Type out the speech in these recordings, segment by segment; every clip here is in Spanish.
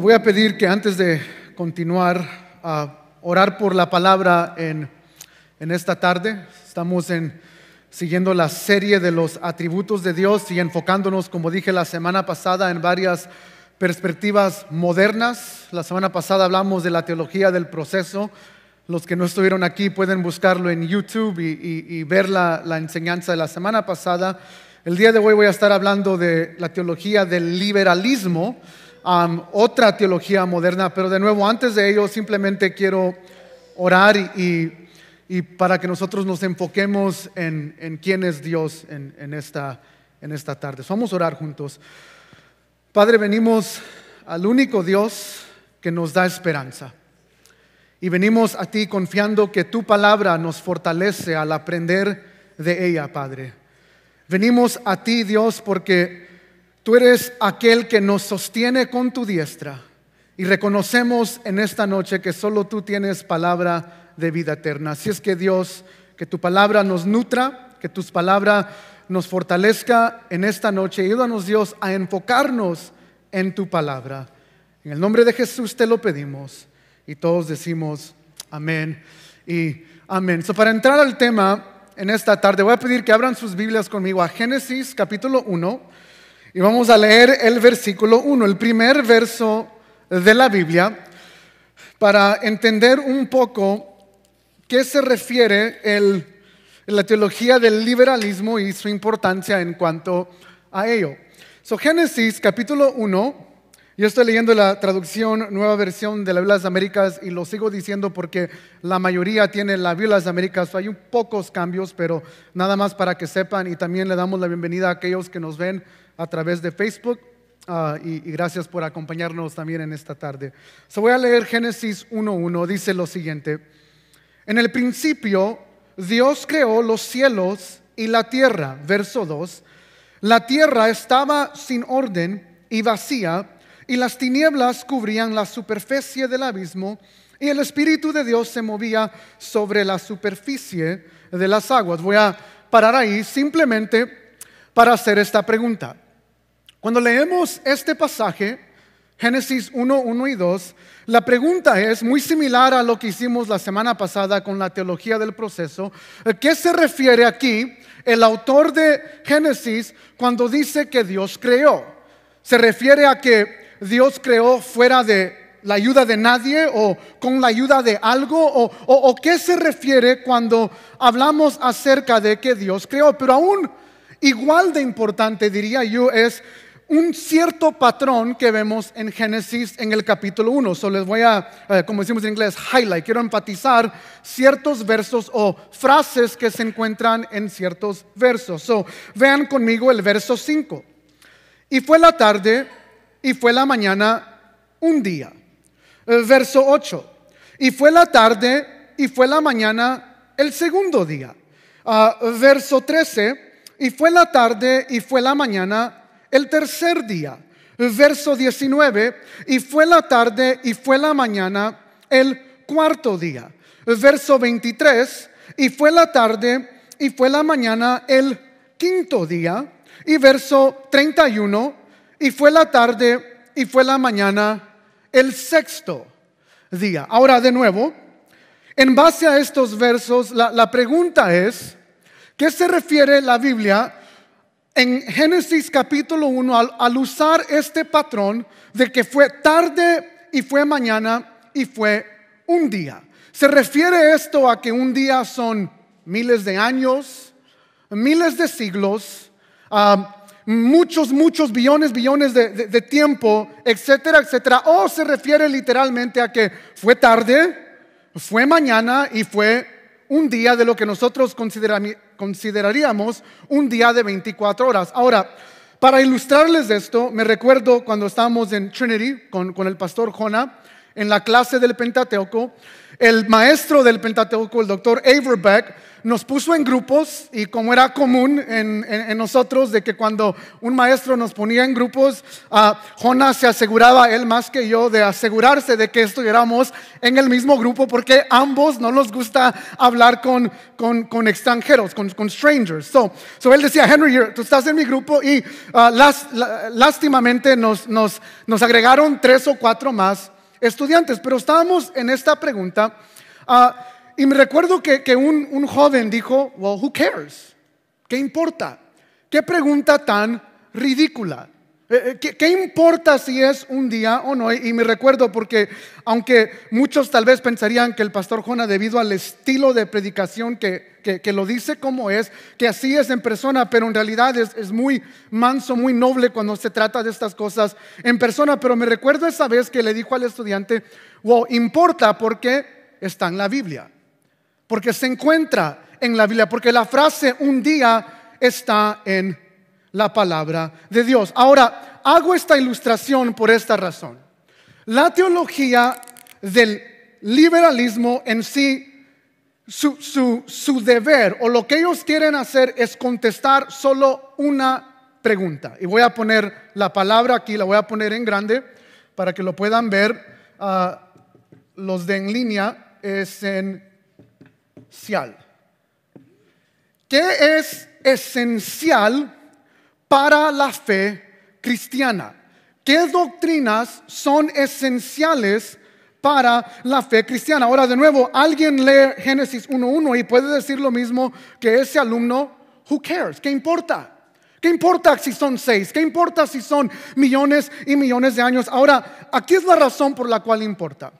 Y voy a pedir que antes de continuar a orar por la palabra en, en esta tarde, estamos en, siguiendo la serie de los atributos de Dios y enfocándonos, como dije la semana pasada, en varias perspectivas modernas. La semana pasada hablamos de la teología del proceso. Los que no estuvieron aquí pueden buscarlo en YouTube y, ver la, la enseñanza de la semana pasada. El día de hoy voy a estar hablando de la teología del liberalismo otra teología moderna, pero de nuevo, antes de ello, simplemente quiero orar y, para que nosotros nos enfoquemos en, quién es Dios en, esta, en esta tarde. Vamos a orar juntos. Padre, venimos al único Dios que nos da esperanza. Y venimos a ti confiando que tu palabra nos fortalece al aprender de ella, Padre. Venimos a ti, Dios, porque Tú eres aquel que nos sostiene con tu diestra y reconocemos en esta noche que solo tú tienes palabra de vida eterna. Así es que Dios, que tu palabra nos nutra, que tus palabras nos fortalezca en esta noche. Ayúdanos Dios a enfocarnos en tu palabra. En el nombre de Jesús te lo pedimos y todos decimos amén y amén. So, para entrar al tema en esta tarde voy a pedir que abran sus Biblias conmigo a Génesis capítulo 1 y vamos a leer el versículo 1, el primer verso de la Biblia, para entender un poco qué se refiere el, la teología del liberalismo y su importancia en cuanto a ello. So, Génesis capítulo 1, yo estoy leyendo la traducción, nueva versión de la Biblia de las Américas y lo sigo diciendo porque la mayoría tiene la Biblia de las Américas. Hay pocos cambios, pero nada más para que sepan y también le damos la bienvenida a aquellos que nos ven a través de Facebook. Ah, y, gracias por acompañarnos también en esta tarde. So voy a leer Génesis 1.1. Dice lo siguiente. En el principio Dios creó los cielos y la tierra. Verso 2. La tierra estaba sin orden y vacía y las tinieblas cubrían la superficie del abismo y el Espíritu de Dios se movía sobre la superficie de las aguas. Voy a parar ahí simplemente para hacer esta pregunta. Cuando leemos este pasaje, Génesis 1, 1 y 2, la pregunta es muy similar a lo que hicimos la semana pasada con la teología del proceso. ¿Qué se refiere aquí el autor de Génesis cuando dice que Dios creó? ¿Se refiere a que Dios creó fuera de la ayuda de nadie o con la ayuda de algo? ¿O, o qué se refiere cuando hablamos acerca de que Dios creó? Pero aún igual de importante, diría yo, es un cierto patrón que vemos en Génesis en el capítulo 1. Solo les voy a, eh, como decimos en inglés, highlight. Quiero enfatizar ciertos versos o frases que se encuentran en ciertos versos. So, vean conmigo el verso 5. Y fue la tarde y fue la mañana un día. El verso 8. Y fue la tarde y fue la mañana el segundo día. Uh, verso 13. Y fue la tarde y fue la mañana el tercer día. Verso 19, y fue la tarde y fue la mañana el cuarto día. Verso 23, y fue la tarde y fue la mañana el quinto día. Y verso 31, y fue la tarde y fue la mañana el sexto día. Ahora de nuevo, en base a estos versos, la, la pregunta es, ¿qué se refiere la Biblia en Génesis capítulo 1 al, usar este patrón de que fue tarde y fue mañana y fue un día. Se refiere esto a que un día son miles de años, miles de siglos, muchos, muchos billones, billones de, de, tiempo, etcétera, etcétera. O se refiere literalmente a que fue tarde, fue mañana y fue un día de lo que nosotros consideraríamos un día de 24 horas. Ahora, para ilustrarles esto, me recuerdo cuando estábamos en Trinity con, el pastor Jonah en la clase del Pentateuco, el maestro del Pentateuco, el doctor Averbeck, nos puso en grupos y como era común en, nosotros de que cuando un maestro nos ponía en grupos, uh, Jonas se aseguraba, él más que yo, de asegurarse de que estuviéramos en el mismo grupo porque ambos no nos gusta hablar con, con, extranjeros, con, con, strangers. So, so él decía, Henry, tú estás en mi grupo y uh, lástimamente nos, nos, nos agregaron tres o cuatro más estudiantes, pero estábamos en esta pregunta. Uh, y me recuerdo que, un, joven dijo, well, who cares? ¿Qué importa? ¿Qué pregunta tan ridícula? Eh, eh, ¿Qué, importa si es un día o no? Y me recuerdo porque, aunque muchos tal vez pensarían que el pastor Jona, debido al estilo de predicación que, lo dice como es, que así es en persona, pero en realidad es, es, muy manso, muy noble cuando se trata de estas cosas en persona. Pero me recuerdo esa vez que le dijo al estudiante, wow, importa porque está en la Biblia porque se encuentra en la Biblia, porque la frase un día está en la palabra de Dios. Ahora, hago esta ilustración por esta razón. La teología del liberalismo en sí, su, deber o lo que ellos quieren hacer es contestar solo una pregunta. Y voy a poner la palabra aquí, la voy a poner en grande para que lo puedan ver. Ah, los de en línea es en ¿Qué es esencial para la fe cristiana? ¿Qué doctrinas son esenciales para la fe cristiana? Ahora, de nuevo, alguien lee Génesis 1.1 y puede decir lo mismo que ese alumno, who cares? ¿Qué importa? ¿Qué importa si son seis? ¿Qué importa si son millones y millones de años? Ahora, aquí es la razón por la cual importa.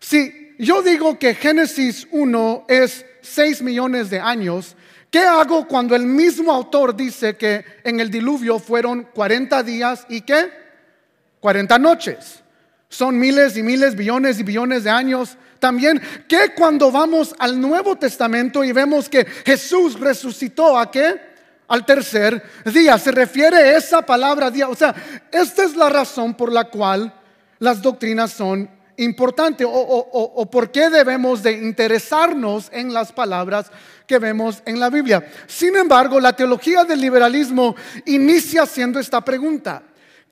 Si yo digo que Génesis 1 es 6 millones de años, ¿qué hago cuando el mismo autor dice que en el diluvio fueron 40 días y qué? 40 noches. Son miles y miles, billones y billones de años. También, ¿qué cuando vamos al Nuevo Testamento y vemos que Jesús resucitó a qué? Al tercer día. Se refiere esa palabra día. O sea, esta es la razón por la cual las doctrinas son importante o, por qué debemos de interesarnos en las palabras que vemos en la Biblia. Sin embargo, la teología del liberalismo inicia haciendo esta pregunta.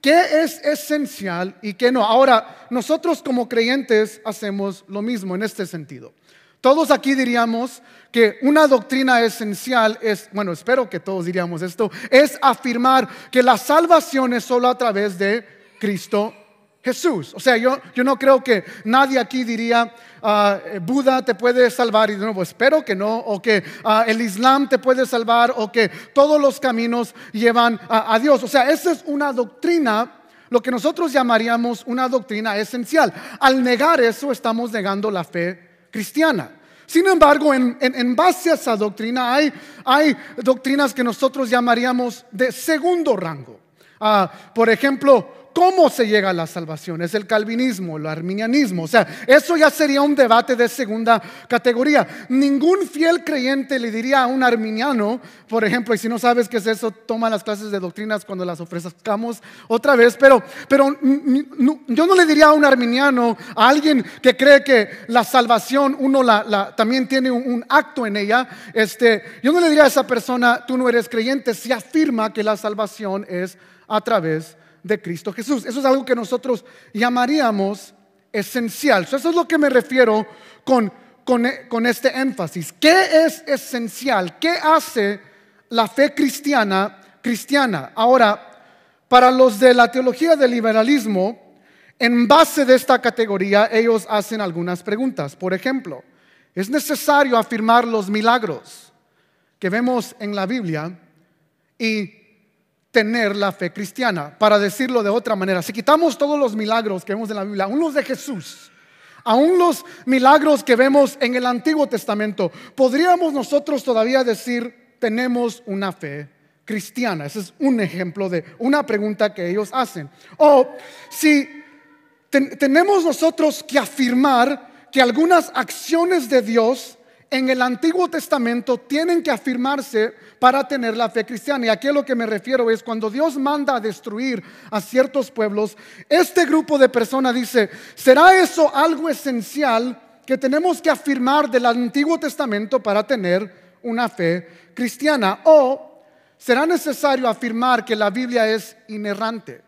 ¿Qué es esencial y qué no? Ahora, nosotros como creyentes hacemos lo mismo en este sentido. Todos aquí diríamos que una doctrina esencial es, bueno, espero que todos diríamos esto, es afirmar que la salvación es solo a través de Cristo Jesús. O sea, yo, yo no creo que nadie aquí diría, ah, Buda te puede salvar, y de nuevo, espero que no, o que ah, el Islam te puede salvar, o que todos los caminos llevan a, Dios. O sea, esa es una doctrina lo que nosotros llamaríamos una doctrina esencial. Al negar eso, estamos negando la fe cristiana. Sin embargo, en, en, base a esa doctrina hay, hay, doctrinas que nosotros llamaríamos de segundo rango. Ah, por ejemplo, cómo se llega a la salvación. Es el calvinismo, el arminianismo. O sea, eso ya sería un debate de segunda categoría. Ningún fiel creyente le diría a un arminiano, por ejemplo, y si no sabes qué es eso, toma las clases de doctrinas cuando las ofrezcamos otra vez. Pero, pero yo no le diría a un arminiano, a alguien que cree que la salvación uno también tiene un, un, acto en ella, este, yo no le diría a esa persona, tú no eres creyente, si afirma que la salvación es a través de Cristo Jesús. Eso es algo que nosotros llamaríamos esencial. Eso es lo que me refiero con, con, este énfasis. ¿Qué es esencial? ¿Qué hace la fe cristiana cristiana? Ahora, para los de la teología del liberalismo, en base de esta categoría, ellos hacen algunas preguntas. Por ejemplo, ¿es necesario afirmar los milagros que vemos en la Biblia y tener la fe cristiana. Para decirlo de otra manera, si quitamos todos los milagros que vemos en la Biblia, aún los de Jesús, aún los milagros que vemos en el Antiguo Testamento, podríamos nosotros todavía decir, tenemos una fe cristiana. Ese es un ejemplo de una pregunta que ellos hacen. O si tenemos nosotros que afirmar que algunas acciones de Dios en el Antiguo Testamento tienen que afirmarse para tener la fe cristiana. Y aquí a lo que me refiero es cuando Dios manda a destruir a ciertos pueblos, este grupo de personas dice, ¿será eso algo esencial que tenemos que afirmar del Antiguo Testamento para tener una fe cristiana? ¿O será necesario afirmar que la Biblia es inerrante,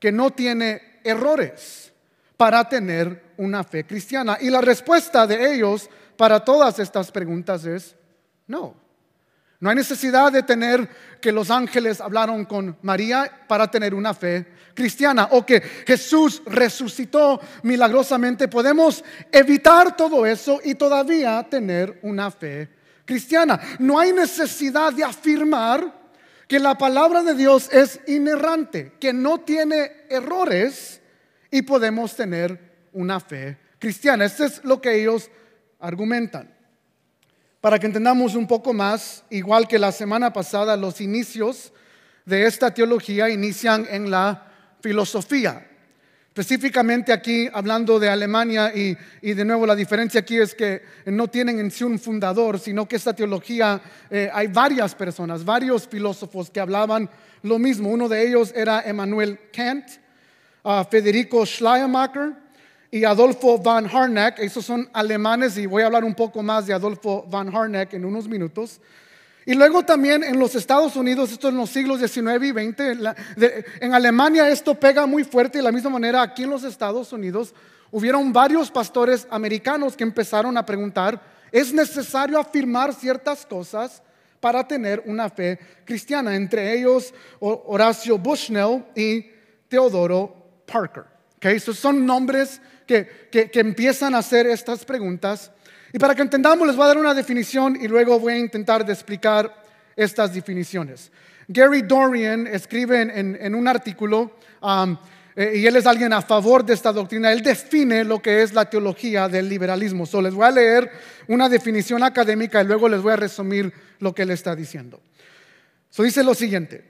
que no tiene errores para tener una fe cristiana? Y la respuesta de ellos para todas estas preguntas es no. No hay necesidad de tener que los ángeles hablaron con María para tener una fe cristiana o que Jesús resucitó milagrosamente. Podemos evitar todo eso y todavía tener una fe cristiana. No hay necesidad de afirmar que la palabra de Dios es inerrante, que no tiene errores y podemos tener una fe cristiana. Esto es lo que ellos argumentan. Para que entendamos un poco más, igual que la semana pasada, los inicios de esta teología inician en la filosofía. Específicamente aquí, hablando de Alemania, y, de nuevo la diferencia aquí es que no tienen en sí un fundador, sino que esta teología, eh, hay varias personas, varios filósofos que hablaban lo mismo. Uno de ellos era Emmanuel Kant, uh, Federico Schleiermacher, y Adolfo van Harnack. Esos son alemanes y voy a hablar un poco más de Adolfo van Harnack en unos minutos. Y luego también en los Estados Unidos, esto en los siglos XIX y XX, en Alemania esto pega muy fuerte y de la misma manera aquí en los Estados Unidos hubieron varios pastores americanos que empezaron a preguntar, ¿es necesario afirmar ciertas cosas para tener una fe cristiana? Entre ellos Horacio Bushnell y Teodoro Parker. Okay, esos son nombres que, empiezan a hacer estas preguntas. Y para que entendamos, les voy a dar una definición y luego voy a intentar explicar estas definiciones. Gary Dorian escribe en, un artículo, um, eh, y él es alguien a favor de esta doctrina, él define lo que es la teología del liberalismo. So, les voy a leer una definición académica y luego les voy a resumir lo que él está diciendo. So, dice lo siguiente,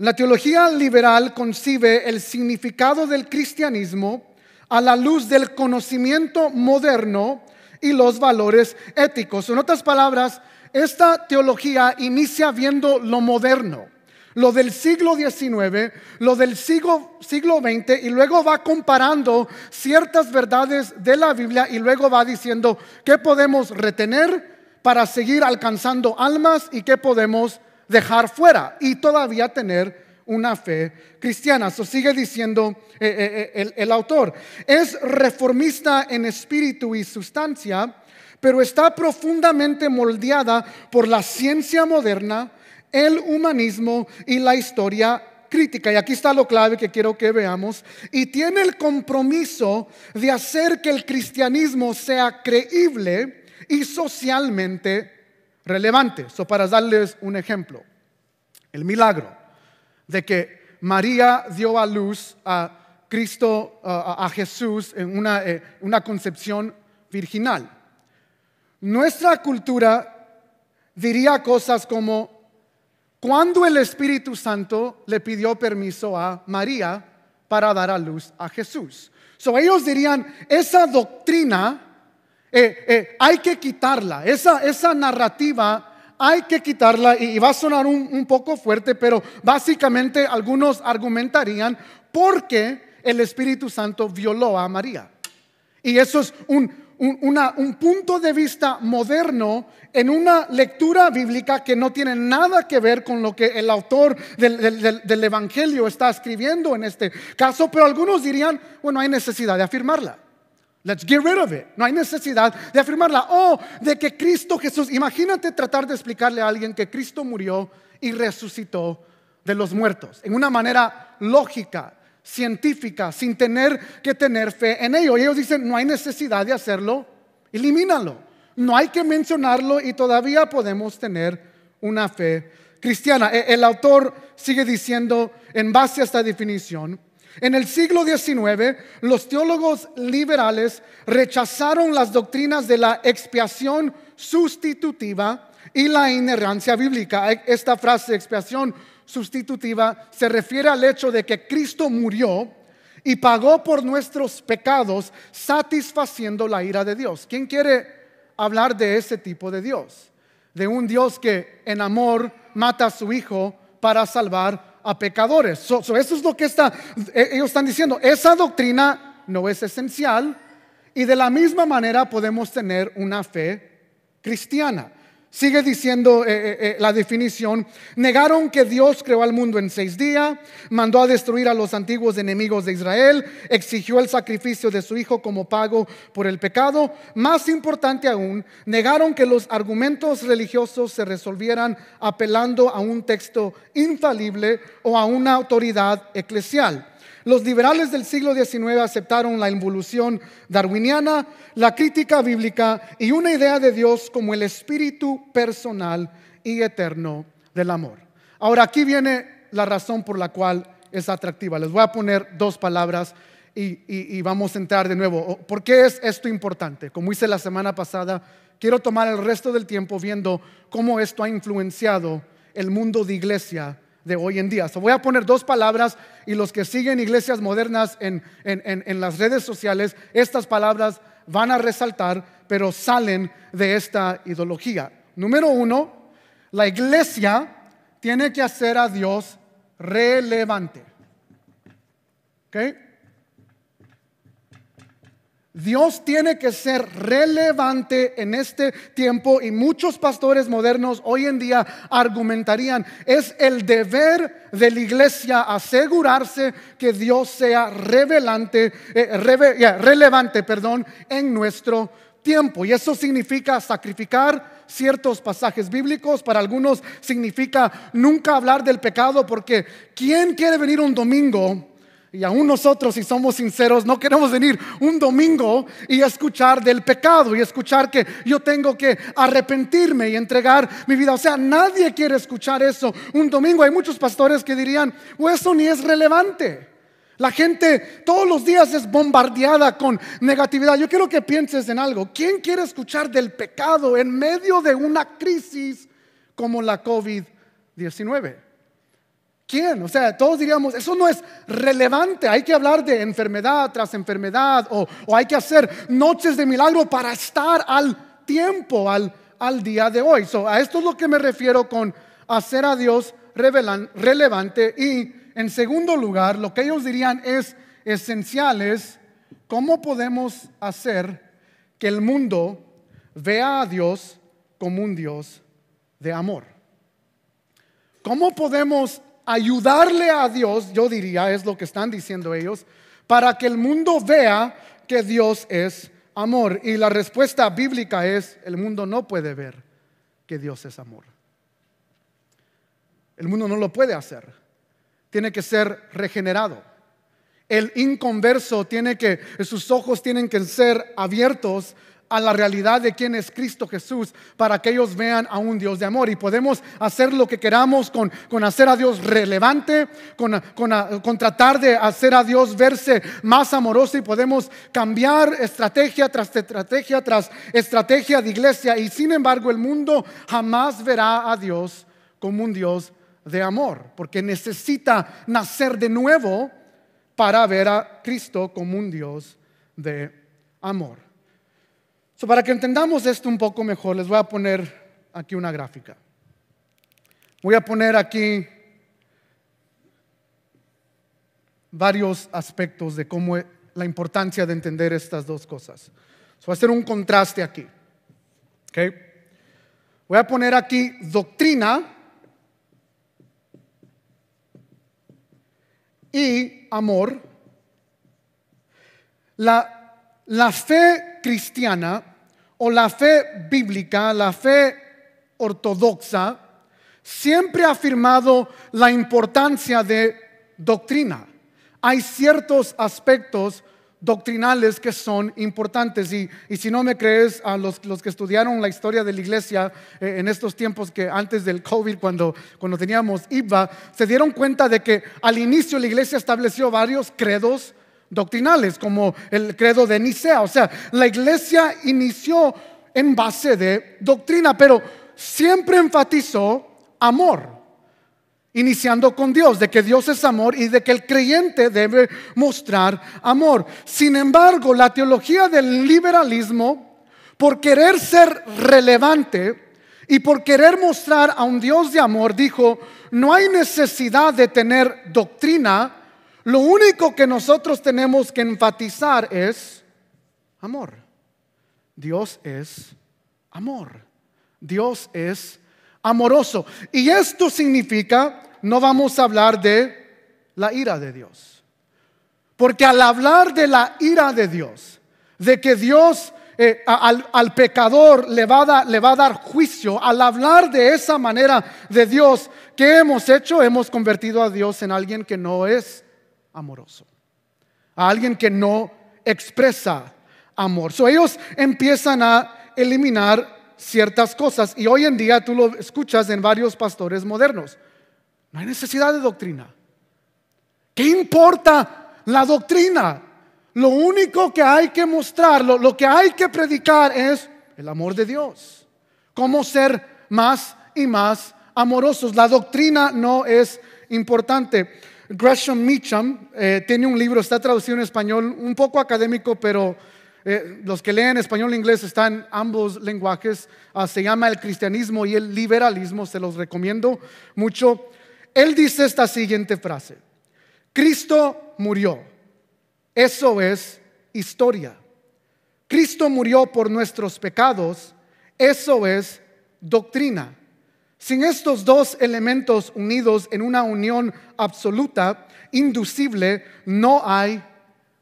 la teología liberal concibe el significado del cristianismo a la luz del conocimiento moderno y los valores éticos. En otras palabras, esta teología inicia viendo lo moderno, lo del siglo XIX, lo del siglo, siglo XX, y luego va comparando ciertas verdades de la Biblia y luego va diciendo qué podemos retener para seguir alcanzando almas y qué podemos dejar fuera y todavía tener una fe cristiana. Eso sigue diciendo eh, eh, eh, el, autor. Es reformista en espíritu y sustancia, pero está profundamente moldeada por la ciencia moderna, el humanismo y la historia crítica. Y aquí está lo clave que quiero que veamos. Y tiene el compromiso de hacer que el cristianismo sea creíble y socialmente relevante. So, para darles un ejemplo, el milagro de que María dio a luz a Cristo, a, Jesús en una, eh, una concepción virginal. Nuestra cultura diría cosas como, cuando el Espíritu Santo le pidió permiso a María para dar a luz a Jesús. So, ellos dirían, esa doctrina eh, eh, hay que quitarla, esa, esa narrativa hay que quitarla y, va a sonar un, poco fuerte, pero básicamente algunos argumentarían porque el Espíritu Santo violó a María. Y eso es un, punto de vista moderno en una lectura bíblica que no tiene nada que ver con lo que el autor del, Evangelio está escribiendo en este caso, pero algunos dirían, bueno, hay necesidad de afirmarla. Let's get rid of it. No hay necesidad de afirmarla. Oh, de que Cristo Jesús. Imagínate tratar de explicarle a alguien que Cristo murió y resucitó de los muertos en una manera lógica, científica, sin tener que tener fe en ello. Y ellos dicen, no hay necesidad de hacerlo, elimínalo. No hay que mencionarlo y todavía podemos tener una fe cristiana. E, el autor sigue diciendo, en base a esta definición, en el siglo XIX, los teólogos liberales rechazaron las doctrinas de la expiación sustitutiva y la inerrancia bíblica. Esta frase, expiación sustitutiva, se refiere al hecho de que Cristo murió y pagó por nuestros pecados, satisfaciendo la ira de Dios. ¿Quién quiere hablar de ese tipo de Dios, de un Dios que en amor mata a su hijo para salvar a pecadores. eso es lo que está, e, ellos están diciendo. Esa doctrina no es esencial y de la misma manera podemos tener una fe cristiana. Sigue diciendo eh, eh, eh, la definición, negaron que Dios creó al mundo en seis días, mandó a destruir a los antiguos enemigos de Israel, exigió el sacrificio de su Hijo como pago por el pecado. Más importante aún, negaron que los argumentos religiosos se resolvieran apelando a un texto infalible o a una autoridad eclesial. Los liberales del siglo XIX aceptaron la involución darwiniana, la crítica bíblica y una idea de Dios como el espíritu personal y eterno del amor. Ahora aquí viene la razón por la cual es atractiva. Les voy a poner dos palabras y, vamos a entrar de nuevo. ¿Por qué es esto importante? Como hice la semana pasada, quiero tomar el resto del tiempo viendo cómo esto ha influenciado el mundo de iglesia de hoy en día. voy a poner dos palabras y los que siguen iglesias modernas en, las redes sociales, estas palabras van a resaltar, pero salen de esta ideología. Número uno, la iglesia tiene que hacer a Dios relevante. ¿Okay? Dios tiene que ser relevante en este tiempo y muchos pastores modernos hoy en día argumentarían, es el deber de la iglesia asegurarse que Dios sea eh, relevante perdón, en nuestro tiempo. Y eso significa sacrificar ciertos pasajes bíblicos, para algunos significa nunca hablar del pecado, porque ¿quién quiere venir un domingo? Y aún nosotros, si somos sinceros, no queremos venir un domingo y escuchar del pecado y escuchar que yo tengo que arrepentirme y entregar mi vida. O sea, nadie quiere escuchar eso un domingo. Hay muchos pastores que dirían, o eso ni es relevante. La gente todos los días es bombardeada con negatividad. Yo quiero que pienses en algo. ¿Quién quiere escuchar del pecado en medio de una crisis como la COVID-19? ¿Quién? O sea, todos diríamos, eso no es relevante, hay que hablar de enfermedad tras enfermedad o, hay que hacer noches de milagro para estar al tiempo, al, al día de hoy. a esto es lo que me refiero con hacer a Dios relevante y en segundo lugar, lo que ellos dirían es esencial es cómo podemos hacer que el mundo vea a Dios como un Dios de amor. ¿Cómo podemos ayudarle a Dios, yo diría, es lo que están diciendo ellos, para que el mundo vea que Dios es amor. Y la respuesta bíblica es, el mundo no puede ver que Dios es amor. El mundo no lo puede hacer. Tiene que ser regenerado. El inconverso tiene que, sus ojos tienen que ser abiertos a la realidad de quién es Cristo Jesús para que ellos vean a un Dios de amor. Y podemos hacer lo que queramos con, hacer a Dios relevante, con, con, tratar de hacer a Dios verse más amoroso y podemos cambiar estrategia tras estrategia tras estrategia de iglesia. Y sin embargo el mundo jamás verá a Dios como un Dios de amor, porque necesita nacer de nuevo para ver a Cristo como un Dios de amor para que entendamos esto un poco mejor, les voy a poner aquí una gráfica. Voy a poner aquí varios aspectos de cómo la importancia de entender estas dos cosas. voy a hacer un contraste aquí. Voy a poner aquí doctrina y amor. La, la fe cristiana o la fe bíblica, la fe ortodoxa, siempre ha afirmado la importancia de doctrina. Hay ciertos aspectos doctrinales que son importantes. Y, si no me crees, a los, que estudiaron la historia de la iglesia eh, en estos tiempos que antes del COVID, cuando, cuando teníamos IVA, se dieron cuenta de que al inicio la iglesia estableció varios credos doctrinales, como el credo de Nicea. O sea, la iglesia inició en base de doctrina, pero siempre enfatizó amor iniciando con Dios, de que Dios es amor y de que el creyente debe mostrar amor. Sin embargo, la teología del liberalismo por querer ser relevante y por querer mostrar a un Dios de amor, dijo, no hay necesidad de tener doctrina, lo único que nosotros tenemos que enfatizar es amor. Dios es amor. Dios es amoroso. Y esto significa, no vamos a hablar de la ira de Dios. Porque al hablar de la ira de Dios, de que Dios eh, al, pecador le va, a le va a dar juicio, al hablar de esa manera de Dios, ¿qué hemos hecho? Hemos convertido a Dios en alguien que no es amoroso, a alguien que no expresa amor. So, ellos empiezan a eliminar ciertas cosas y hoy en día tú lo escuchas en varios pastores modernos. No hay necesidad de doctrina. ¿Qué importa la doctrina? Lo único que hay que mostrar, lo, que hay que predicar es el amor de Dios. Cómo ser más y más amorosos. La doctrina no es importante. Gresham Meacham eh, tiene un libro, está traducido en español, un poco académico, pero eh, los que leen español e inglés están ambos lenguajes. Ah, se llama El cristianismo y el liberalismo, se los recomiendo mucho. Él dice esta siguiente frase, Cristo murió eso es historia. Cristo murió por nuestros pecados. Eso es doctrina. Sin estos dos elementos unidos en una unión absoluta, inducible, no hay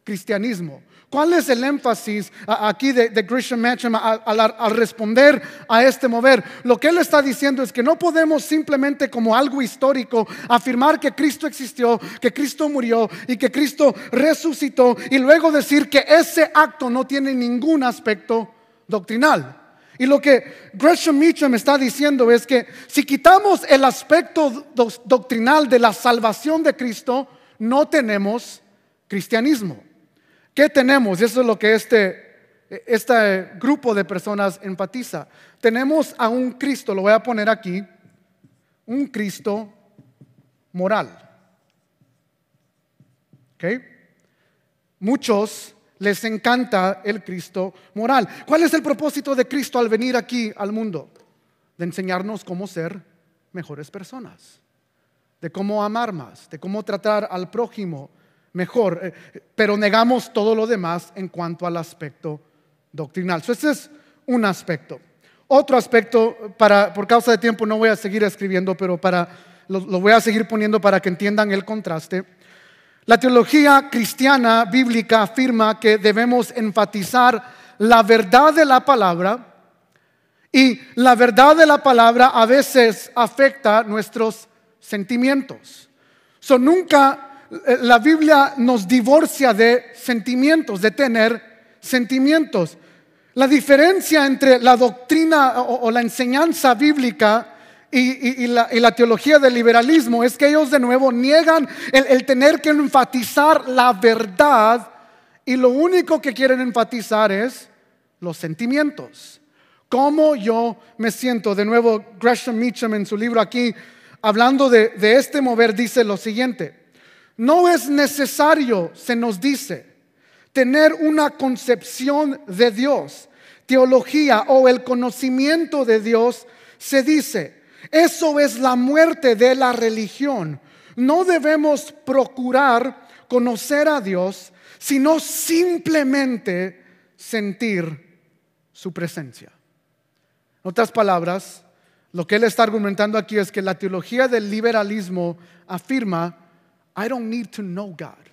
cristianismo. ¿Cuál es el énfasis aquí de, Christian Matcham al, responder a este mover? Lo que él está diciendo es que no podemos simplemente como algo histórico afirmar que Cristo existió, que Cristo murió y que Cristo resucitó y luego decir que ese acto no tiene ningún aspecto doctrinal. Y lo que Gresham Meacham está diciendo es que si quitamos el aspecto doctrinal de la salvación de Cristo, no tenemos cristianismo. ¿Qué tenemos? Y eso es lo que este, este grupo de personas enfatiza. Tenemos a un Cristo, lo voy a poner aquí, un Cristo moral. ¿Ok? Muchos les encanta el Cristo moral. ¿Cuál es el propósito de Cristo al venir aquí al mundo? De enseñarnos cómo ser mejores personas, de cómo amar más, de cómo tratar al prójimo mejor, eh, pero negamos todo lo demás en cuanto al aspecto doctrinal. So, ese es un aspecto. Otro aspecto, para, por causa de tiempo no voy a seguir escribiendo, pero para, lo, lo voy a seguir poniendo para que entiendan el contraste. La teología cristiana bíblica afirma que debemos enfatizar la verdad de la palabra y la verdad de la palabra a veces afecta nuestros sentimientos. So, nunca eh, la Biblia nos divorcia de sentimientos, de tener sentimientos. La diferencia entre la doctrina o, la enseñanza bíblica y, la, teología del liberalismo es que ellos de nuevo niegan el, tener que enfatizar la verdad y lo único que quieren enfatizar es los sentimientos. ¿Cómo yo me siento? De nuevo, Gresham Meacham en su libro aquí, hablando de este mover, dice lo siguiente. No es necesario, se nos dice, tener una concepción de Dios, teología o el conocimiento de Dios. Se dice, eso es la muerte de la religión. No debemos procurar conocer a Dios, sino simplemente sentir su presencia. En otras palabras, lo que él está argumentando aquí es que la teología del liberalismo afirma I don't need to know God.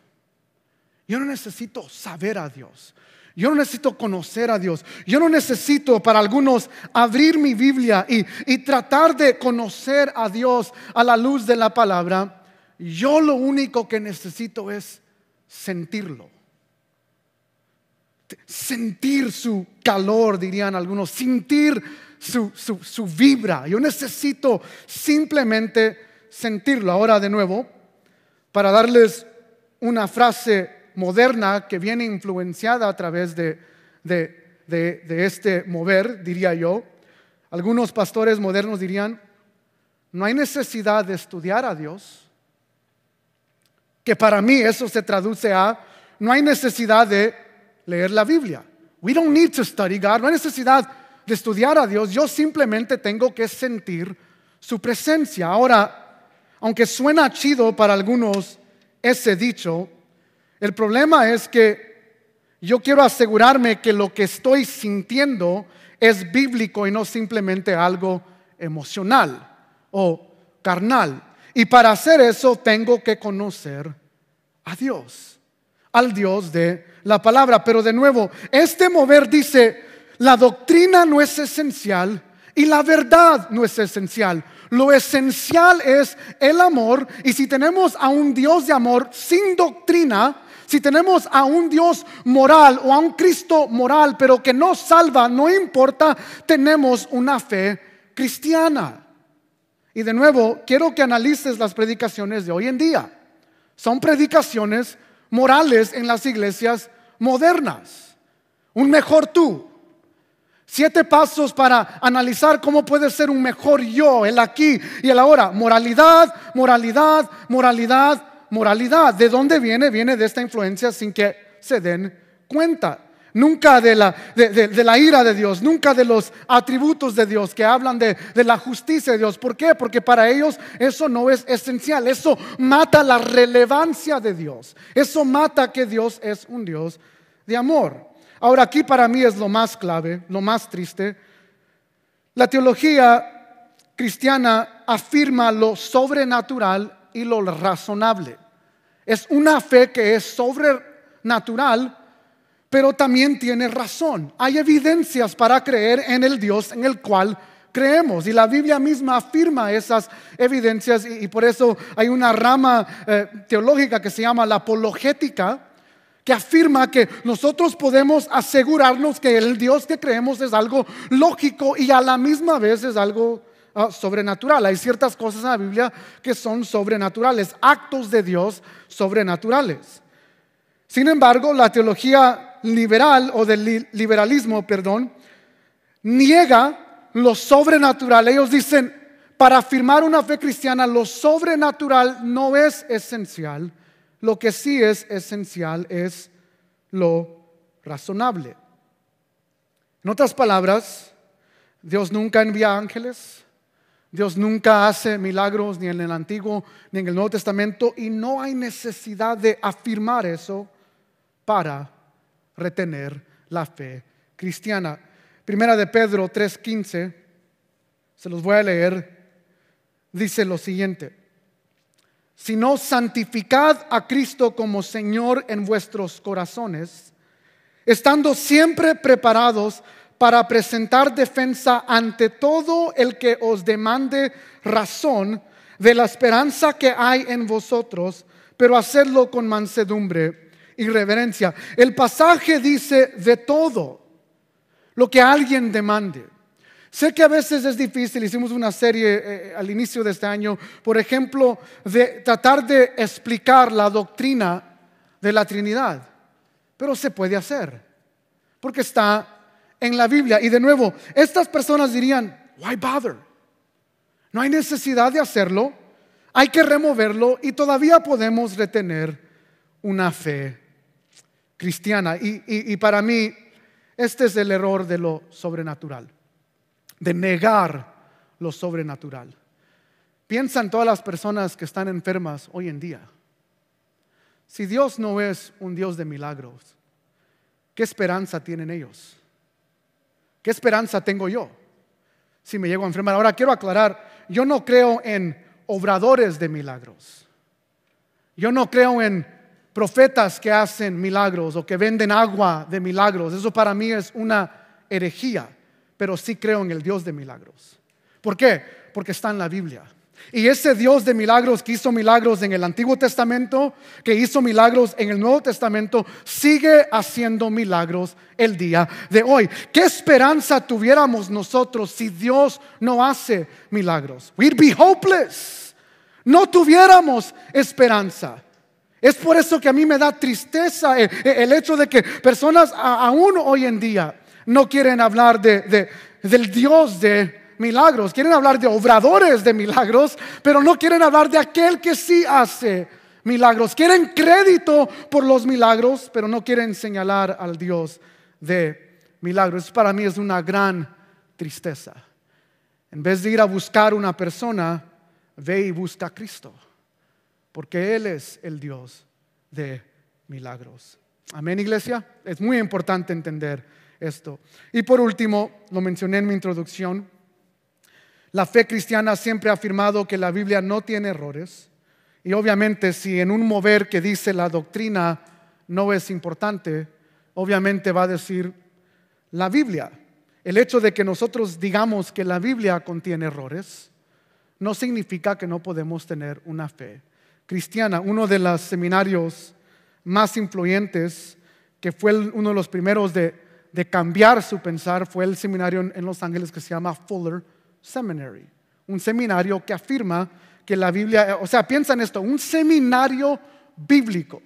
Yo no necesito saber a Dios. Yo no necesito conocer a Dios. Yo no necesito para algunos abrir mi Biblia y, y, tratar de conocer a Dios a la luz de la palabra. Yo lo único que necesito es sentirlo. Sentir su calor, dirían algunos. Sentir su, su, su vibra. Yo necesito simplemente sentirlo. Ahora de nuevo, para darles una frase moderna que viene influenciada a través de, este mover, diría yo. Algunos pastores modernos dirían, no hay necesidad de estudiar a Dios, que para mí eso se traduce a, no hay necesidad de leer la Biblia. We don't need to study God. No hay necesidad de estudiar a Dios. Yo simplemente tengo que sentir su presencia. Ahora, aunque suena chido para algunos ese dicho, el problema es que yo quiero asegurarme que lo que estoy sintiendo es bíblico y no simplemente algo emocional o carnal. Y para hacer eso tengo que conocer a Dios, al Dios de la palabra. Pero de nuevo, este mover dice, la doctrina no es esencial y la verdad no es esencial. Lo esencial es el amor y si tenemos a un Dios de amor sin doctrina, si tenemos a un Dios moral o a un Cristo moral, pero que no salva, no importa, tenemos una fe cristiana. Y de nuevo, quiero que analices las predicaciones de hoy en día. Son predicaciones morales en las iglesias modernas. Un mejor tú. Siete pasos para analizar cómo puede ser un mejor yo, el aquí y el ahora. Moralidad, moralidad, moralidad, moralidad. ¿De dónde viene? Viene de esta influencia sin que se den cuenta. Nunca de la, ira de Dios, nunca de los atributos de Dios que hablan de la justicia de Dios. ¿Por qué? Porque para ellos eso no es esencial. Eso mata la relevancia de Dios. Eso mata que Dios es un Dios de amor. Ahora aquí para mí es lo más clave, lo más triste. La teología cristiana afirma lo sobrenatural y lo razonable. Es una fe que es sobrenatural, pero también tiene razón. Hay evidencias para creer en el Dios en el cual creemos. Y la Biblia misma afirma esas evidencias y, por eso hay una rama eh, teológica que se llama la apologética, que afirma que nosotros podemos asegurarnos que el Dios que creemos es algo lógico y a la misma vez es algo Ah, sobrenatural. Hay ciertas cosas en la Biblia que son sobrenaturales, actos de Dios sobrenaturales. Sin embargo, la teología liberal o del liberalismo, perdón, niega lo sobrenatural. Ellos dicen, para afirmar una fe cristiana, lo sobrenatural no es esencial. Lo que sí es esencial es lo razonable. En otras palabras, Dios nunca envía ángeles, Dios nunca hace milagros ni en el Antiguo ni en el Nuevo Testamento y no hay necesidad de afirmar eso para retener la fe cristiana. Primera de Pedro 3:15, se los voy a leer, dice lo siguiente, sino santificad a Cristo como Señor en vuestros corazones, estando siempre preparados para presentar defensa ante todo el que os demande razón de la esperanza que hay en vosotros, pero hacerlo con mansedumbre y reverencia. El pasaje dice de todo lo que alguien demande. Sé que a veces es difícil, hicimos una serie eh, al inicio de este año, por ejemplo, de tratar de explicar la doctrina de la Trinidad, pero se puede hacer, porque está en la Biblia. Y de nuevo, estas personas dirían, why bother? No hay necesidad de hacerlo, hay que removerlo y todavía podemos retener una fe cristiana. Y, para mí, este es el error de lo sobrenatural, de negar lo sobrenatural. Piensa en todas las personas que están enfermas hoy en día. Si Dios no es un Dios de milagros, ¿qué esperanza tienen ellos? ¿Qué esperanza tengo yo si me llego a enfermar? Ahora quiero aclarar, yo no creo en obradores de milagros. Yo no creo en profetas que hacen milagros o que venden agua de milagros. Eso para mí es una herejía, pero sí creo en el Dios de milagros. ¿Por qué? Porque está en la Biblia. Y ese Dios de milagros que hizo milagros en el Antiguo Testamento, que hizo milagros en el Nuevo Testamento, sigue haciendo milagros el día de hoy. ¿Qué esperanza tuviéramos nosotros si Dios no hace milagros? We'd be hopeless. No tuviéramos esperanza. Es por eso que a mí me da tristeza el, hecho de que personas aún hoy en día no quieren hablar de, del Dios de milagros, quieren hablar de obradores de milagros, pero no quieren hablar de aquel que sí hace milagros. Quieren crédito por los milagros, pero no quieren señalar al Dios de milagros. Para mí es una gran tristeza. En vez de ir a buscar una persona, ve y busca a Cristo, porque Él es el Dios de milagros. Amén, iglesia. Es muy importante entender esto. Y por último, lo mencioné en mi introducción, la fe cristiana siempre ha afirmado que la Biblia no tiene errores. Y obviamente si en un mover que dice la doctrina no es importante, obviamente va a decir la Biblia. El hecho de que nosotros digamos que la Biblia contiene errores no significa que no podemos tener una fe cristiana. Uno de los seminarios más influyentes, que fue uno de los primeros de, cambiar su pensar, fue el seminario en Los Ángeles que se llama Fuller Seminary. Un seminario que afirma que la Biblia, o sea, piensa en esto, un seminario bíblico.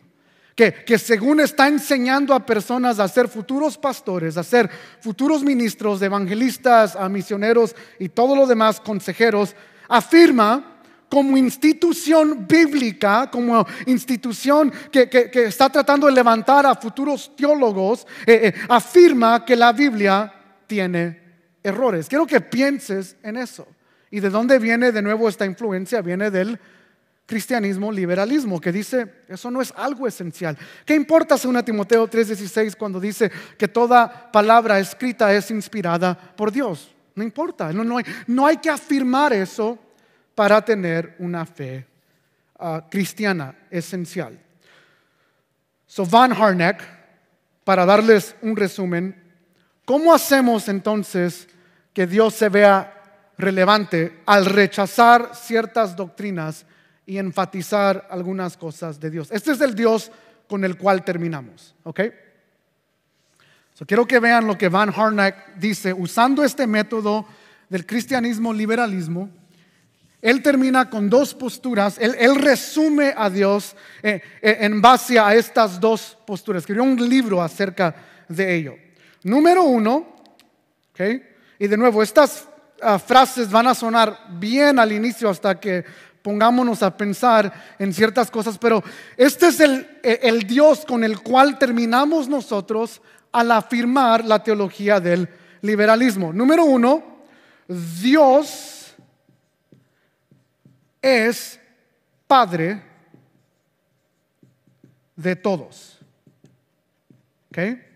Que, que, según está enseñando a personas a ser futuros pastores, a ser futuros ministros, evangelistas, a misioneros y todo lo demás, consejeros, afirma como institución bíblica, como institución que, está tratando de levantar a futuros teólogos, eh, eh, afirma que la Biblia tiene errores. Quiero que pienses en eso. ¿Y de dónde viene de nuevo esta influencia? Viene del cristianismo, liberalismo, que dice, eso no es algo esencial. ¿Qué importa según Timoteo 3:16 cuando dice que toda palabra escrita es inspirada por Dios? No importa, no, hay, no hay que afirmar eso para tener una fe ah, cristiana esencial. So Van Harnack, para darles un resumen, ¿cómo hacemos entonces que Dios se vea relevante al rechazar ciertas doctrinas y enfatizar algunas cosas de Dios? Este es el Dios con el cual terminamos, ¿ok? Quiero que vean lo que Van Harnack dice usando este método del cristianismo liberalismo él termina con dos posturas, él, resume a Dios eh, eh, en base a estas dos posturas. Escribió un libro acerca de ello. Número uno, y de nuevo, estas ah, frases van a sonar bien al inicio hasta que pongámonos a pensar en ciertas cosas, pero este es el, el Dios con el cual terminamos nosotros al afirmar la teología del liberalismo. Número uno, Dios es Padre de todos. ¿Ok?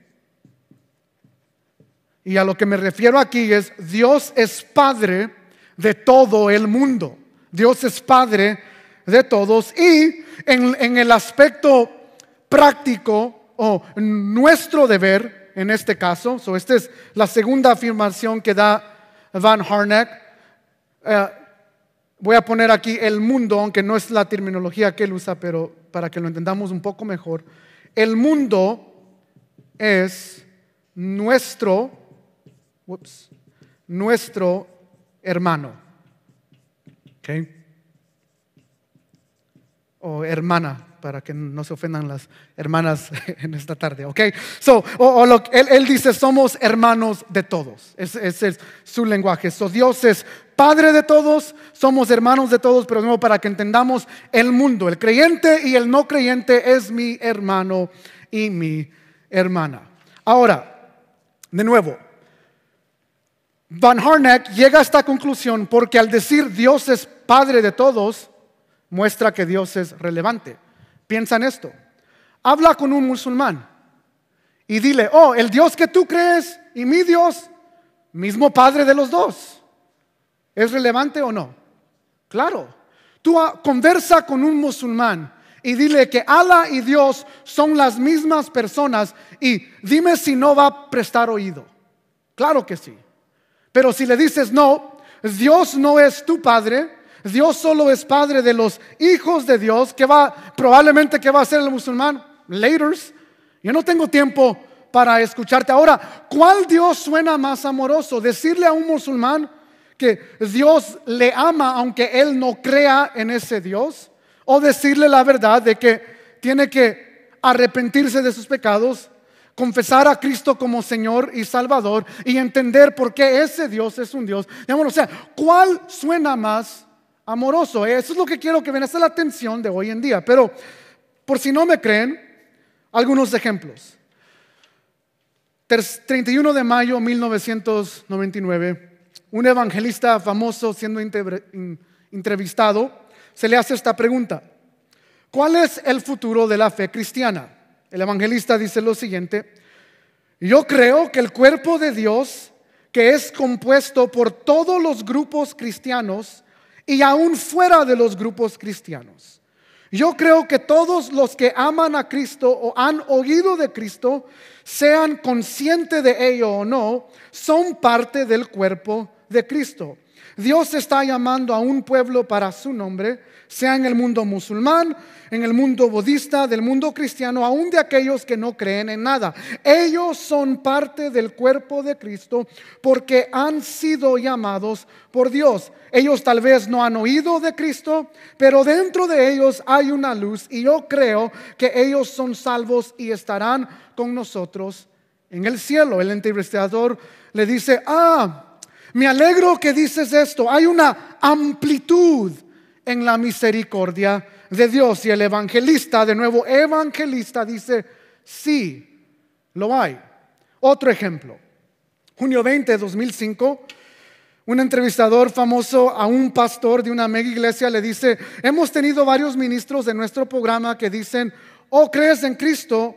Y a lo que me refiero aquí es, Dios es Padre de todo el mundo. Dios es Padre de todos. Y en, el aspecto práctico o nuestro deber, en este caso, so esta es la segunda afirmación que da Van Harnack, eh, voy a poner aquí el mundo, aunque no es la terminología que él usa, pero para que lo entendamos un poco mejor. El mundo es nuestro, nuestro hermano. O hermana, para que no se ofendan las hermanas en esta tarde, ¿ok? So, o, lo, él, él, dice, somos hermanos de todos. Ese, es su lenguaje. So, Dios es Padre de todos, somos hermanos de todos, pero de nuevo para que entendamos el mundo. El creyente y el no creyente es mi hermano y mi hermana. Ahora, de nuevo, Van Harnack llega a esta conclusión porque al decir Dios es Padre de todos, muestra que Dios es relevante. Piensa en esto. Habla con un musulmán y dile, oh, el Dios que tú crees y mi Dios, mismo Padre de los dos. ¿Es relevante o no? Claro. Tú conversa con un musulmán y dile que Allah y Dios son las mismas personas y dime si no va a prestar oído. Claro que sí. Pero si le dices no, Dios no es tu padre, Dios solo es padre de los hijos de Dios, que va, probablemente que va a ser el musulmán, laters. Yo no tengo tiempo para escucharte. Ahora, ¿cuál Dios suena más amoroso? Decirle a un musulmán que Dios le ama aunque él no crea en ese Dios, o decirle la verdad de que tiene que arrepentirse de sus pecados, confesar a Cristo como Señor y Salvador y entender por qué ese Dios es un Dios. o sea, ¿cuál suena más amoroso. Eso es lo que quiero que vean, esa es la atención de hoy en día. Pero por si no me creen, algunos ejemplos. 31 de mayo de 1999, un evangelista famoso siendo entrevistado, se le hace esta pregunta. ¿Cuál es el futuro de la fe cristiana? El evangelista dice lo siguiente. Yo creo que el cuerpo de Dios, que es compuesto por todos los grupos cristianos y aún fuera de los grupos cristianos, yo creo que todos los que aman a Cristo o han oído de Cristo, sean conscientes de ello o no, son parte del cuerpo de Cristo. Dios está llamando a un pueblo para su nombre, sea en el mundo musulmán, en el mundo budista, del mundo cristiano, aún de aquellos que no creen en nada. Ellos son parte del cuerpo de Cristo porque han sido llamados por Dios. Ellos tal vez no han oído de Cristo, pero dentro de ellos hay una luz y yo creo que ellos son salvos y estarán con nosotros en el cielo. El entrevistador le dice, ah, me alegro que dices esto. Hay una amplitud en la misericordia de Dios. Y el evangelista, de nuevo, evangelista dice, sí, lo hay. Otro ejemplo. Junio 20 de 2005, un entrevistador famoso a un pastor de una mega iglesia le dice, hemos tenido varios ministros de nuestro programa que dicen, oh, crees en Cristo,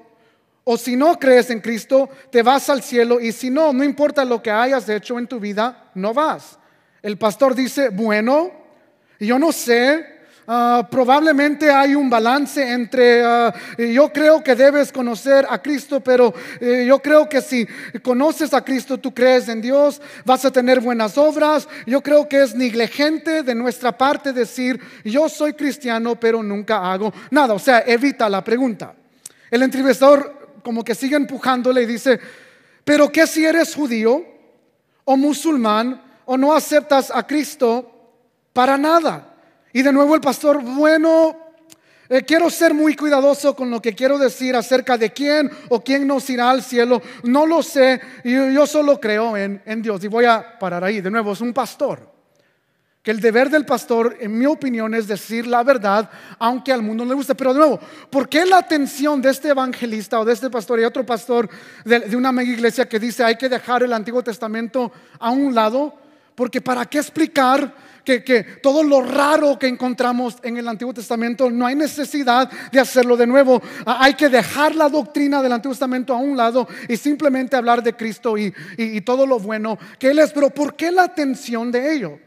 o si no crees en Cristo, te vas al cielo y si no, no importa lo que hayas hecho en tu vida, no vas. El pastor dice, bueno, yo no sé, ah, probablemente hay un balance entre, ah, yo creo que debes conocer a Cristo, pero eh, yo creo que si conoces a Cristo, tú crees en Dios, vas a tener buenas obras. Yo creo que es negligente de nuestra parte decir, yo soy cristiano, pero nunca hago nada. O sea, evita la pregunta. El entrevistador como que sigue empujándole y dice, pero ¿qué si eres judío o musulmán o no aceptas a Cristo para nada? Y de nuevo el pastor, bueno, eh, quiero ser muy cuidadoso con lo que quiero decir acerca de quién o quién nos irá al cielo. No lo sé, yo, yo solo creo en, en Dios. Y voy a parar ahí. De nuevo, es un pastor que el deber del pastor, en mi opinión, es decir la verdad, aunque al mundo no le guste. Pero de nuevo, ¿por qué la atención de este evangelista o de este pastor y otro pastor de, una mega iglesia que dice hay que dejar el Antiguo Testamento a un lado? Porque ¿para qué explicar que, todo lo raro que encontramos en el Antiguo Testamento no hay necesidad de hacerlo de nuevo. Hay que dejar la doctrina del Antiguo Testamento a un lado y simplemente hablar de Cristo y, y todo lo bueno que Él es. Pero ¿por qué la atención de ello?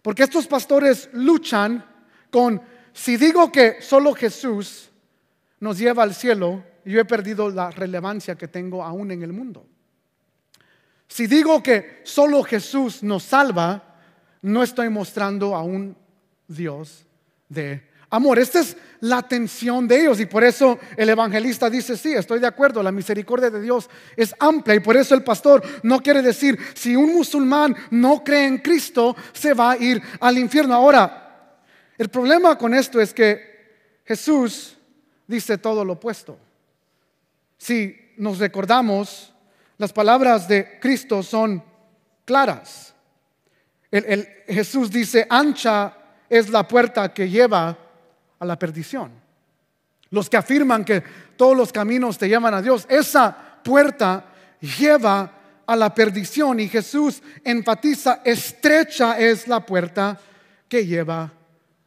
Porque estos pastores luchan con, si digo que solo Jesús nos lleva al cielo, yo he perdido la relevancia que tengo aún en el mundo. Si digo que solo Jesús nos salva, no estoy mostrando a un Dios de amor. Esta es la atención de ellos y por eso el evangelista dice, sí, estoy de acuerdo, la misericordia de Dios es amplia y por eso el pastor no quiere decir, si un musulmán no cree en Cristo, se va a ir al infierno. Ahora, el problema con esto es que Jesús dice todo lo opuesto. Si nos recordamos, las palabras de Cristo son claras. El, Jesús dice, ancha es la puerta que lleva a la perdición. Los que afirman que todos los caminos te llevan a Dios, esa puerta lleva a la perdición y Jesús enfatiza, estrecha es la puerta que lleva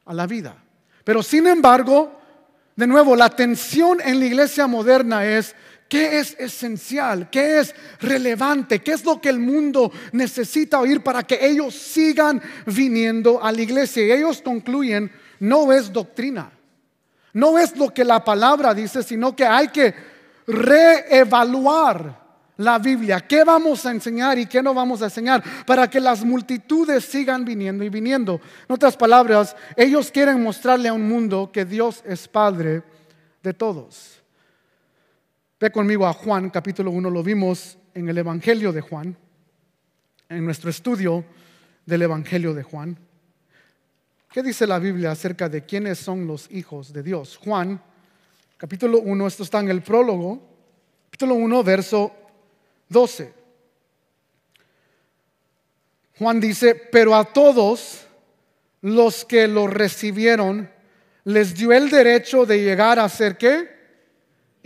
a la vida. Pero sin embargo, de nuevo, la tensión en la iglesia moderna es qué es esencial, qué es relevante, qué es lo que el mundo necesita oír para que ellos sigan viniendo a la iglesia. Y ellos concluyen no es doctrina, no es lo que la palabra dice, sino que hay que reevaluar la Biblia, qué vamos a enseñar y qué no vamos a enseñar, para que las multitudes sigan viniendo y viniendo. En otras palabras, ellos quieren mostrarle a un mundo que Dios es Padre de todos. Ve conmigo a Juan capítulo 1, lo vimos en el Evangelio de Juan, en nuestro estudio del Evangelio de Juan. ¿Qué dice la Biblia acerca de quiénes son los hijos de Dios? Juan, capítulo 1, esto está en el prólogo, capítulo 1, verso 12. Juan dice, pero a todos los que lo recibieron, les dio el derecho de llegar a ser qué?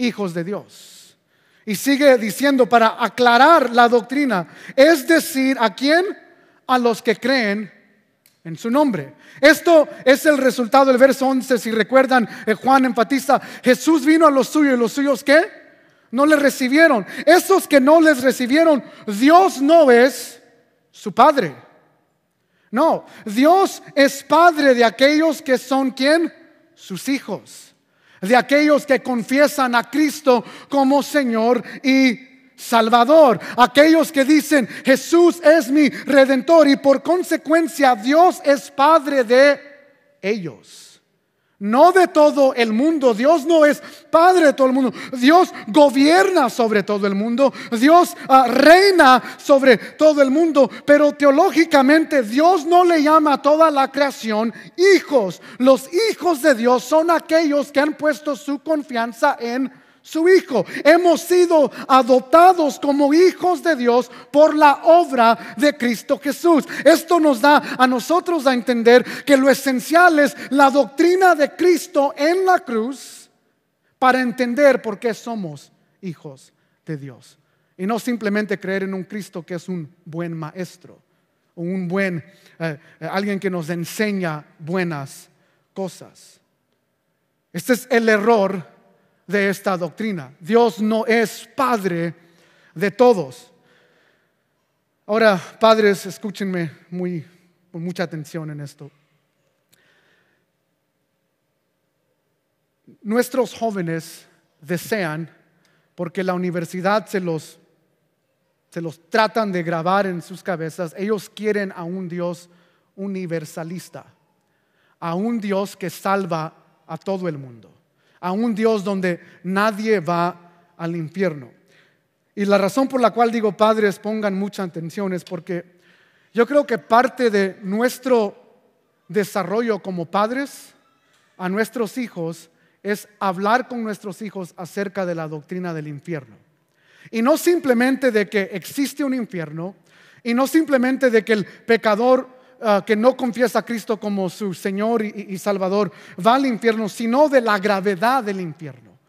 Hijos de Dios. Y sigue diciendo para aclarar la doctrina, es decir, ¿a quién? A los que creen en su nombre. Esto es el resultado del verso 11, si recuerdan, eh, Juan enfatiza, Jesús vino a los suyos y los suyos ¿qué? No le recibieron. Esos que no les recibieron, Dios no es su Padre. No, Dios es Padre de aquellos que son quién? Sus hijos. De aquellos que confiesan a Cristo como Señor y Salvador, aquellos que dicen Jesús es mi redentor y por consecuencia Dios es Padre de ellos. No de todo el mundo. Dios no es padre de todo el mundo. Dios gobierna sobre todo el mundo. Dios ah, reina sobre todo el mundo. Pero teológicamente Dios no le llama a toda la creación hijos. Los hijos de Dios son aquellos que han puesto su confianza en su Hijo. Hemos sido adoptados como hijos de Dios por la obra de Cristo Jesús. Esto nos da a nosotros a entender que lo esencial es la doctrina de Cristo en la cruz para entender por qué somos hijos de Dios. Y no simplemente creer en un Cristo que es un buen maestro o un buen, eh, eh, alguien que nos enseña buenas cosas. Este es el error de esta doctrina. Dios no es Padre de todos. Ahora, padres, escúchenme muy, con mucha atención en esto. Nuestros jóvenes desean, porque la universidad se los, se los tratan de grabar en sus cabezas, ellos quieren a un Dios universalista, a un Dios que salva a todo el mundo a un Dios donde nadie va al infierno. Y la razón por la cual digo padres pongan mucha atención es porque yo creo que parte de nuestro desarrollo como padres a nuestros hijos es hablar con nuestros hijos acerca de la doctrina del infierno. Y no simplemente de que existe un infierno, y no simplemente de que el pecador Ah, que no confiesa a Cristo como su Señor y, Salvador va al infierno, sino de la gravedad del infierno,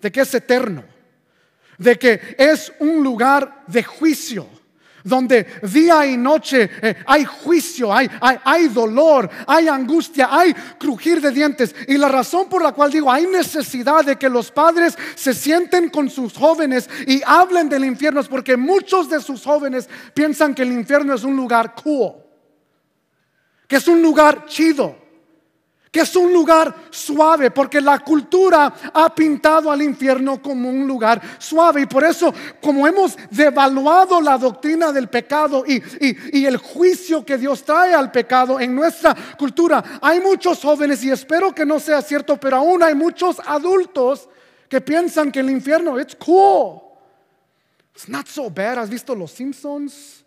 de que es eterno, de que es un lugar de juicio donde día y noche eh, hay juicio, hay, hay, dolor, hay angustia, hay crujir de dientes. Y la razón por la cual digo, hay necesidad de que los padres se sienten con sus jóvenes y hablen del infierno es porque muchos de sus jóvenes piensan que el infierno es un lugar cool que es un lugar chido, que es un lugar suave, porque la cultura ha pintado al infierno como un lugar suave. Y por eso, como hemos devaluado la doctrina del pecado y, y, el juicio que Dios trae al pecado en nuestra cultura, hay muchos jóvenes, y espero que no sea cierto, pero aún hay muchos adultos que piensan que el infierno es cool. It's not so bad. ¿Has visto Los Simpsons?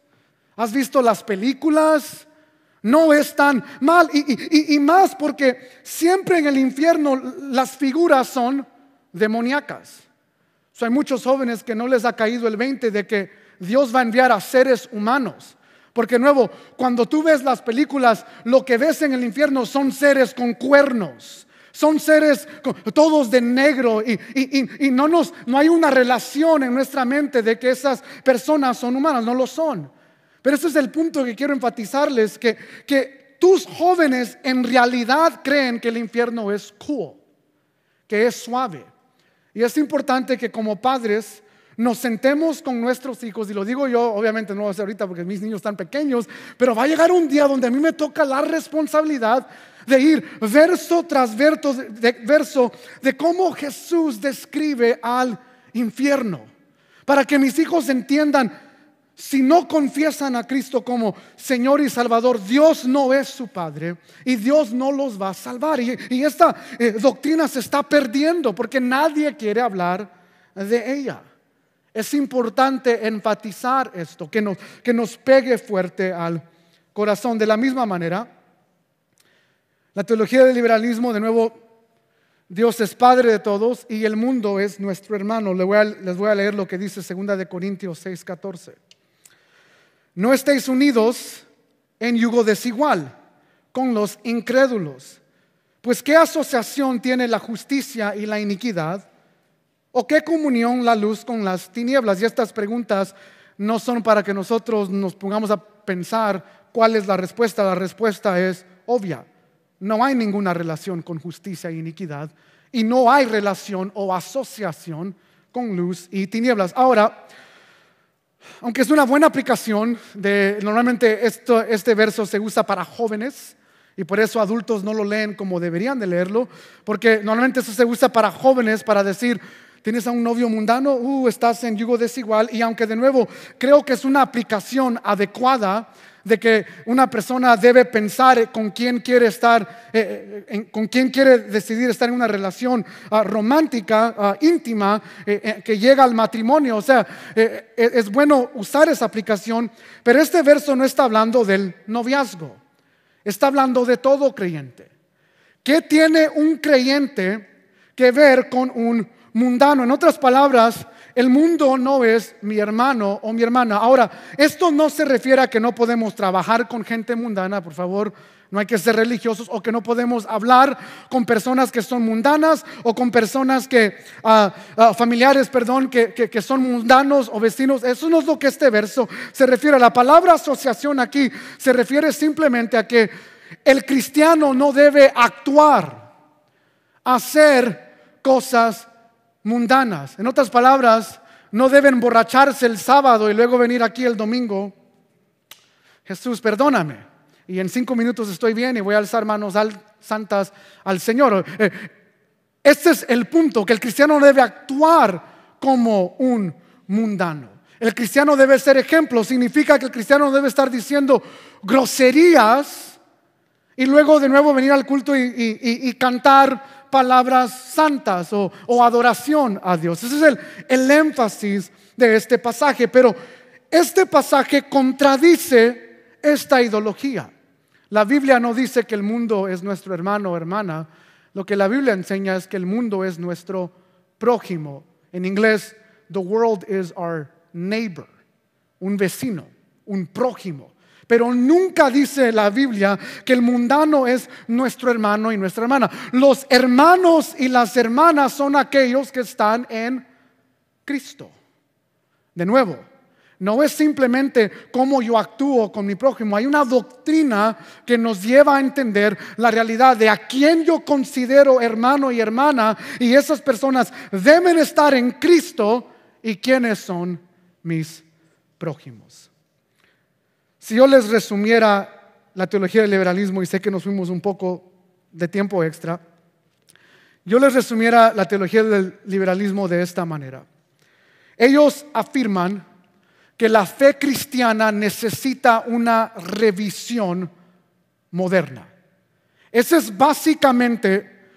¿Has visto las películas? No es tan mal. Y, más porque siempre en el infierno las figuras son demoníacas. hay muchos jóvenes que no les ha caído el 20 de que Dios va a enviar a seres humanos. Porque nuevo, cuando tú ves las películas, lo que ves en el infierno son seres con cuernos. Son seres todos de negro y, y, no, nos, no hay una relación en nuestra mente de que esas personas son humanas, no lo son. Pero ese es el punto que quiero enfatizarles, que, que tus jóvenes en realidad creen que el infierno es cool, que es suave. Y es importante que como padres nos sentemos con nuestros hijos, y lo digo yo, obviamente no lo sé ahorita porque mis niños están pequeños, pero va a llegar un día donde a mí me toca la responsabilidad de ir verso tras verso de, verso de cómo Jesús describe al infierno, para que mis hijos entiendan si no confiesan a Cristo como Señor y Salvador, Dios no es su Padre y Dios no los va a salvar. Y, esta eh, doctrina se está perdiendo porque nadie quiere hablar de ella. Es importante enfatizar esto, que nos, que nos pegue fuerte al corazón. De la misma manera, la teología del liberalismo, de nuevo, Dios es Padre de todos y el mundo es nuestro hermano. Les voy a, leer lo que dice 2 de Corintios 6, 14 no estéis unidos en yugo desigual con los incrédulos. Pues ¿qué asociación tiene la justicia y la iniquidad? ¿O qué comunión la luz con las tinieblas? Y estas preguntas no son para que nosotros nos pongamos a pensar cuál es la respuesta. La respuesta es obvia. No hay ninguna relación con justicia e iniquidad y no hay relación o asociación con luz y tinieblas. Ahora, aunque es una buena aplicación de normalmente esto, este verso se usa para jóvenes y por eso adultos no lo leen como deberían de leerlo, porque normalmente eso se usa para jóvenes para decir tienes a un novio mundano, uh, estás en yugo desigual y aunque de nuevo creo que es una aplicación adecuada de que una persona debe pensar con quién quiere estar, eh, eh, con quién quiere decidir estar en una relación ah, romántica, ah, íntima, eh, que llega al matrimonio. O sea, es bueno usar esa aplicación, pero este verso no está hablando del noviazgo, está hablando de todo creyente. ¿Qué tiene un creyente que ver con un mundano? En otras palabras, el mundo no es mi hermano o mi hermana. Ahora, esto no se refiere a que no podemos trabajar con gente mundana, por favor. No hay que ser religiosos o que no podemos hablar con personas que son mundanas o con personas que, ah, ah, familiares, perdón, que, que, son mundanos o vecinos. Eso no es lo que este verso se refiere. La palabra asociación aquí se refiere simplemente a que el cristiano no debe actuar, hacer cosas mundanas. En otras palabras, no deben emborracharse el sábado y luego venir aquí el domingo. Jesús, perdóname. Y en cinco minutos estoy bien y voy a alzar manos santas al Señor. Eh, este es el punto, que el cristiano no debe actuar como un mundano. El cristiano debe ser ejemplo. Significa que el cristiano debe estar diciendo groserías y luego de nuevo venir al culto y cantar palabras santas o, adoración a Dios. Ese es el, énfasis de este pasaje. Pero este pasaje contradice esta ideología. La Biblia no dice que el mundo es nuestro hermano o hermana. Lo que la Biblia enseña es que el mundo es nuestro prójimo. En inglés, the world is our neighbor, un vecino, un prójimo. Pero nunca dice la Biblia que el mundano es nuestro hermano y nuestra hermana. Los hermanos y las hermanas son aquellos que están en Cristo. De nuevo, no es simplemente cómo yo actúo con mi prójimo. Hay una doctrina que nos lleva a entender la realidad de a quién yo considero hermano y hermana. Y esas personas deben estar en Cristo y quiénes son mis prójimos. Si yo les resumiera la teología del liberalismo, y sé que nos fuimos un poco de tiempo extra, yo les resumiera la teología del liberalismo de esta manera. Ellos afirman que la fe cristiana necesita una revisión moderna. Ese es básicamente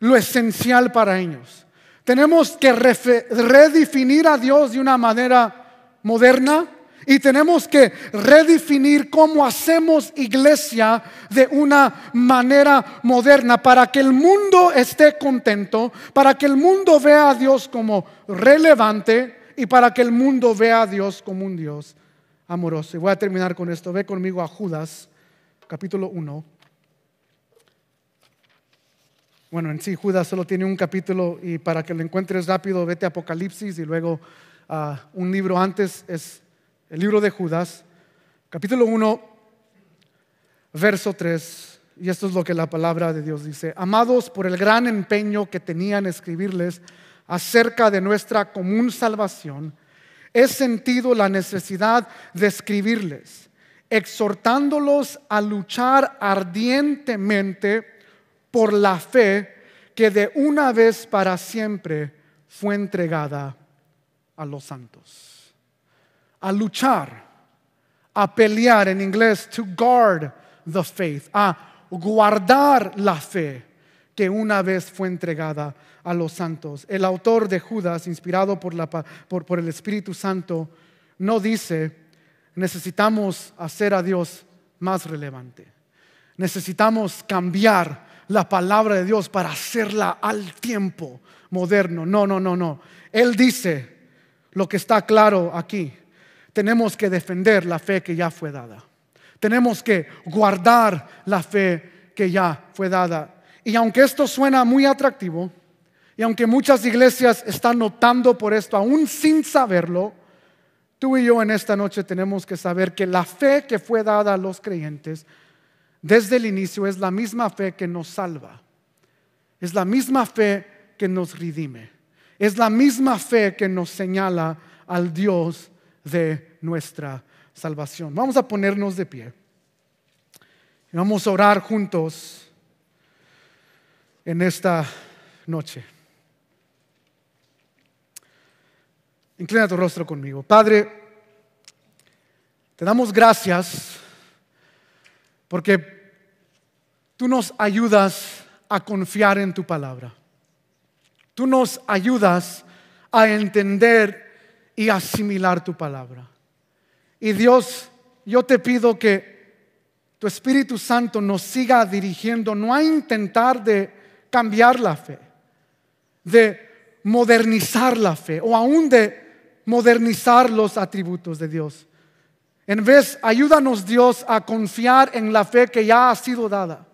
lo esencial para ellos. Tenemos que redefinir a Dios de una manera moderna, y tenemos que redefinir cómo hacemos iglesia de una manera moderna para que el mundo esté contento, para que el mundo vea a Dios como relevante y para que el mundo vea a Dios como un Dios amoroso. Y voy a terminar con esto. Ve conmigo a Judas, capítulo 1. Bueno, en sí Judas solo tiene un capítulo y para que lo encuentres rápido, vete a Apocalipsis y luego un libro antes es el libro de Judas, capítulo 1, verso 3, y esto es lo que la palabra de Dios dice, amados por el gran empeño que tenían escribirles acerca de nuestra común salvación, he sentido la necesidad de escribirles, exhortándolos a luchar ardientemente por la fe que de una vez para siempre fue entregada a los santos a luchar, a pelear, en inglés, to guard the faith, a guardar la fe que una vez fue entregada a los santos. El autor de Judas, inspirado por, por, el Espíritu Santo, no dice, necesitamos hacer a Dios más relevante. Necesitamos cambiar la palabra de Dios para hacerla al tiempo moderno. No, no, no, no. Él dice lo que está claro aquí tenemos que defender la fe que ya fue dada. Tenemos que guardar la fe que ya fue dada. Y aunque esto suena muy atractivo, Y aunque muchas iglesias están optando por esto, aún sin saberlo, tú y yo en esta noche tenemos que saber que la fe que fue dada a los creyentes desde el inicio es la misma fe que nos salva. Es la misma fe que nos redime. Es la misma fe que nos señala al Dios de nuestra salvación. Vamos a ponernos de pie. Y vamos a orar juntos en esta noche. Inclina tu rostro conmigo. Padre, te damos gracias porque tú nos ayudas a confiar en tu palabra. Tú nos ayudas a entender y asimilar tu palabra. Y Dios, yo te pido que tu Espíritu Santo nos siga dirigiendo, no a intentar de cambiar la fe, de modernizar la fe o aún de modernizar los atributos de Dios. En vez, ayúdanos Dios a confiar en la fe que ya ha sido dada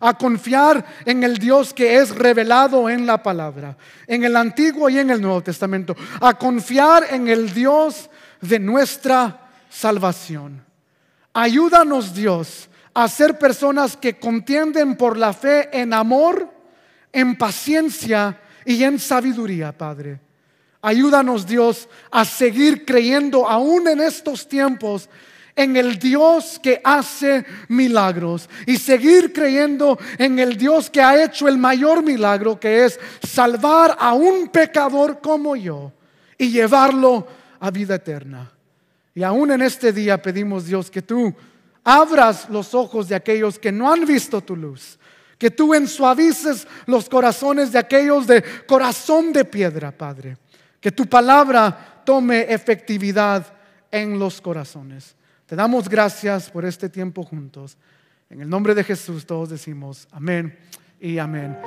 a confiar en el Dios que es revelado en la palabra, en el Antiguo y en el Nuevo Testamento, a confiar en el Dios de nuestra salvación. Ayúdanos Dios a ser personas que contienden por la fe en amor, en paciencia y en sabiduría, Padre. Ayúdanos Dios a seguir creyendo aún en estos tiempos en el Dios que hace milagros y seguir creyendo en el Dios que ha hecho el mayor milagro, que es salvar a un pecador como yo y llevarlo a vida eterna. Y aún en este día pedimos, Dios, que tú abras los ojos de aquellos que no han visto tu luz, que tú ensuavices los corazones de aquellos de corazón de piedra, Padre, que tu palabra tome efectividad en los corazones. Te damos gracias por este tiempo juntos. En el nombre de Jesús todos decimos amén y amén.